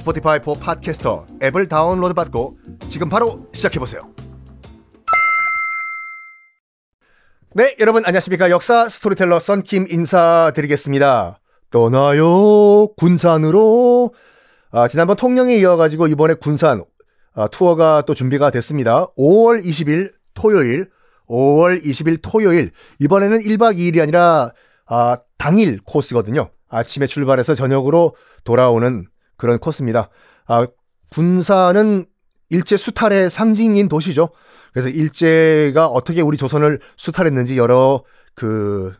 Spotify for Podcasters 앱을 다운로드 받고 지금 바로 시작해보세요. 네, 여러분 안녕하십니까. 역사 스토리텔러 썬킴 인사드리겠습니다. 떠나요, 군산으로. 아, 지난번 통영에 이어가지고 이번에 군산 아, 투어가 또 준비가 됐습니다. 5월 20일 토요일, 5월 20일 토요일. 이번에는 1박 2일이 아니라 아, 당일 코스거든요. 아침에 출발해서 저녁으로 돌아오는 그런 코스입니다. 아, 군산은 일제 수탈의 상징인 도시죠. 그래서 일제가 어떻게 우리 조선을 수탈했는지 여러 그,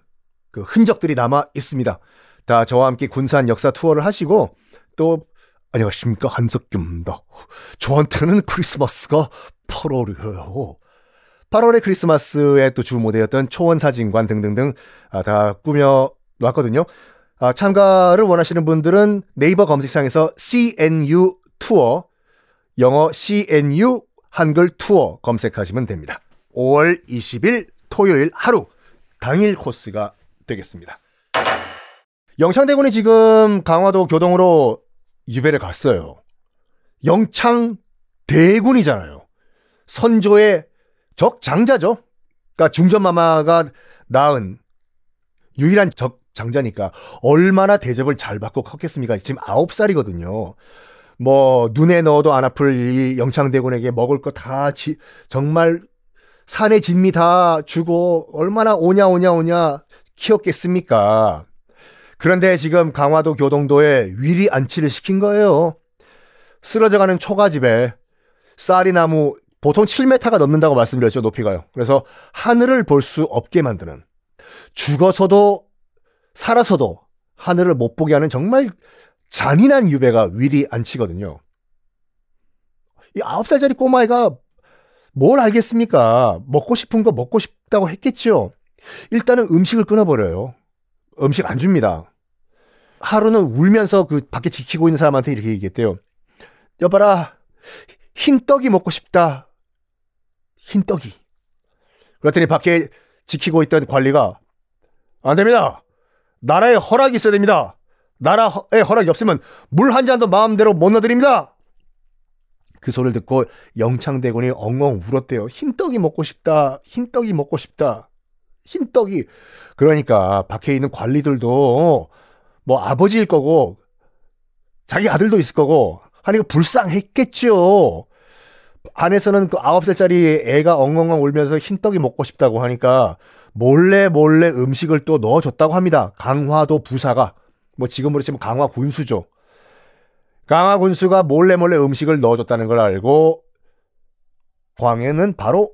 그 흔적들이 남아 있습니다. 다 저와 함께 군산 역사 투어를 하시고 또 안녕하십니까 한석규입니다. 저한테는 크리스마스가 8월이에요. 8월의 크리스마스의 또 주 무대였던 초원 사진관 등등등 아, 다 꾸며 놨거든요. 아, 참가를 원하시는 분들은 네이버 검색창에서 CNU 투어 영어 CNU 한글 투어 검색하시면 됩니다. 5월 20일 토요일 하루 당일 코스가 되겠습니다. 영창대군이 지금 강화도 교동으로 유배를 갔어요. 영창 대군이잖아요. 선조의 적장자죠. 그러니까 중전마마가 낳은 유일한 적 장자니까 얼마나 대접을 잘 받고 컸겠습니까? 지금 9살이거든요. 뭐 눈에 넣어도 안 아플 이 영창대군에게 먹을 거 다 정말 산의 진미 다 주고 얼마나 오냐 오냐 오냐 키웠겠습니까? 그런데 지금 강화도 교동도에 위리 안치를 시킨 거예요. 쓰러져가는 초가집에 쌀이나무 보통 7m가 넘는다고 말씀드렸죠 높이가요. 그래서 하늘을 볼 수 없게 만드는 죽어서도 살아서도 하늘을 못 보게 하는 정말 잔인한 유배가 위리 안치거든요. 이 아홉 살짜리 꼬마애가 뭘 알겠습니까? 먹고 싶은 거 먹고 싶다고 했겠죠. 일단은 음식을 끊어버려요. 음식 안 줍니다. 하루는 울면서 그 밖에 지키고 있는 사람한테 이렇게 얘기했대요. 여봐라, 흰 떡이 먹고 싶다. 흰 떡이. 그랬더니 밖에 지키고 있던 관리가 안 됩니다. 나라에 허락이 있어야 됩니다. 나라에 허락이 없으면 물 한 잔도 마음대로 못 넣어드립니다. 그 소리를 듣고 영창대군이 엉엉 울었대요. 흰떡이 먹고 싶다. 흰떡이 먹고 싶다. 흰떡이. 그러니까 밖에 있는 관리들도 뭐 아버지일 거고 자기 아들도 있을 거고 하니까 불쌍했겠죠. 안에서는 그 아홉 살짜리 애가 엉엉엉 울면서 흰떡이 먹고 싶다고 하니까 몰래 몰래 음식을 또 넣어줬다고 합니다. 강화도 부사가. 뭐 지금으로 치면 강화 군수죠. 강화 군수가 몰래 몰래 음식을 넣어줬다는 걸 알고 광해는 바로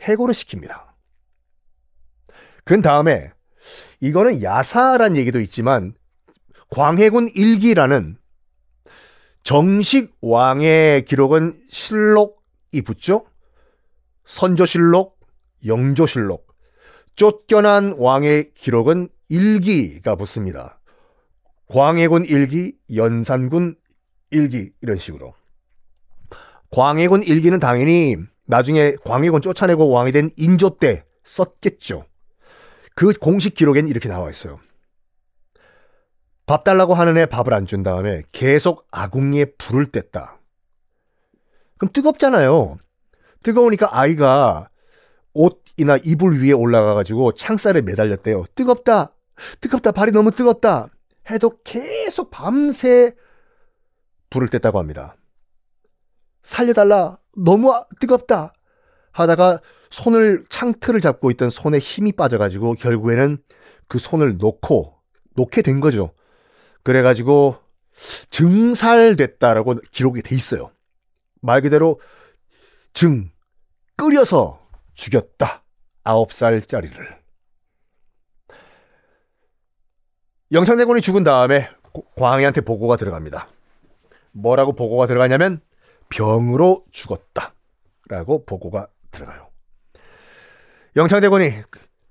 해고를 시킵니다. 그 다음에 이거는 야사란 얘기도 있지만 광해군 일기라는 정식 왕의 기록은 실록이 붙죠. 선조실록, 영조실록. 쫓겨난 왕의 기록은 일기가 붙습니다. 광해군 일기, 연산군 일기 이런 식으로. 광해군 일기는 당연히 나중에 광해군 쫓아내고 왕이 된 인조 때 썼겠죠. 그 공식 기록엔 이렇게 나와 있어요. 밥 달라고 하는 애 밥을 안 준 다음에 계속 아궁이에 불을 뗐다. 그럼 뜨겁잖아요. 뜨거우니까 아이가 옷이나 이불 위에 올라가가지고 창살에 매달렸대요. 뜨겁다! 뜨겁다! 발이 너무 뜨겁다! 해도 계속 밤새 불을 뗐다고 합니다. 살려달라. 너무 뜨겁다. 하다가 손을 창틀을 잡고 있던 손에 힘이 빠져가지고 결국에는 그 손을 놓고 놓게 된 거죠. 그래가지고 증살됐다라고 기록이 돼 있어요. 말 그대로 증 끓여서 죽였다. 아홉 살짜리를. 영창대군이 죽은 다음에 광희한테 보고가 들어갑니다. 뭐라고 보고가 들어가냐면 병으로 죽었다. 라고 보고가 들어가요. 영창대군이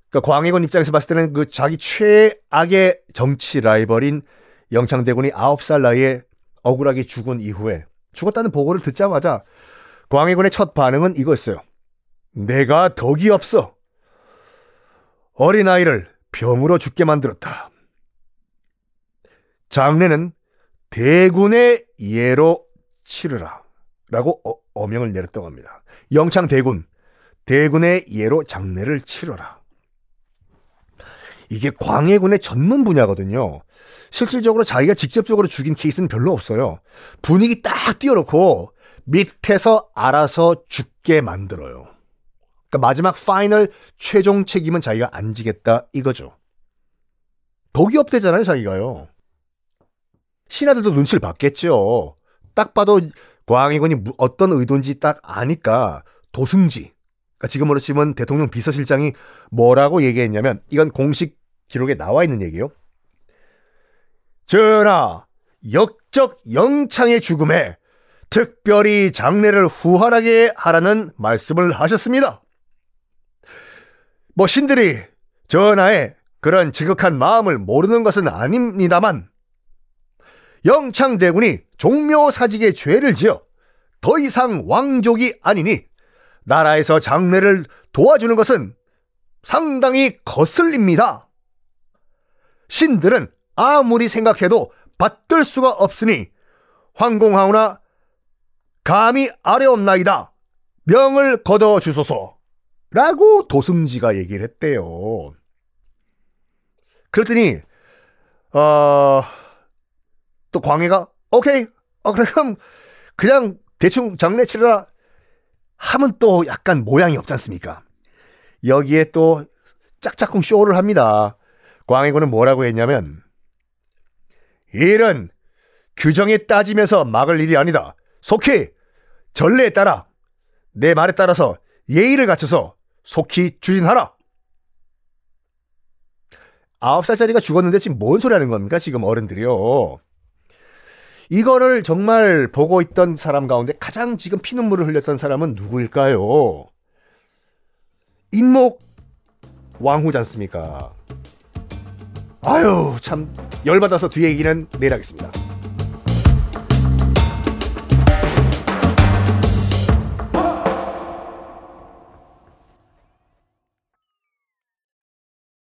그러니까 광해군 입장에서 봤을 때는 그 자기 최악의 정치 라이벌인 영창대군이 9살 나이에 억울하게 죽은 이후에 죽었다는 보고를 듣자마자 광해군의 첫 반응은 이거였어요. 내가 덕이 없어. 어린아이를 병으로 죽게 만들었다. 장례는 대군의 예로 치르라. 라고 어, 명을 내렸다고 합니다. 영창 대군, 대군의 예로 장례를 치러라. 이게 광해군의 전문 분야거든요. 실질적으로 자기가 직접적으로 죽인 케이스는 별로 없어요. 분위기 딱 띄워놓고 밑에서 알아서 죽게 만들어요. 그러니까 마지막 파이널 최종 책임은 자기가 안 지겠다 이거죠. 덕이 없대잖아요, 자기가요. 신하들도 눈치를 봤겠죠. 딱 봐도 광해군이 어떤 의도인지 딱 아니까 도승지, 그러니까 지금으로 치면 대통령 비서실장이 뭐라고 얘기했냐면 이건 공식 기록에 나와 있는 얘기요. 전하, 역적 영창의 죽음에 특별히 장례를 후하게 하라는 말씀을 하셨습니다. 뭐 신들이 전하의 그런 지극한 마음을 모르는 것은 아닙니다만 영창대군이 종묘사직의 죄를 지어 더 이상 왕족이 아니니 나라에서 장례를 도와주는 것은 상당히 거슬립니다. 신들은 아무리 생각해도 받들 수가 없으니 황공하오나 감히 아래옵나이다. 명을 거둬 주소서. 라고 도승지가 얘기를 했대요. 그랬더니 어, 또 광해가 오케이. 어, 그럼 그냥 대충 장례 치르라 하면 또 약간 모양이 없지 않습니까? 여기에 또 짝짝꿍 쇼를 합니다. 광해군은 뭐라고 했냐면 일은 규정에 따지면서 막을 일이 아니다. 속히 전례에 따라 내 말에 따라서 예의를 갖춰서 속히 추진하라. 아홉 살짜리가 죽었는데 지금 뭔 소리 하는 겁니까? 지금 어른들이요. 이거를 정말 보고 있던 사람 가운데 가장 지금 피눈물을 흘렸던 사람은 누구일까요? 인목 왕후지 않습니까? 아유, 참, 열받아서 뒤에 얘기는 내일 하겠습니다.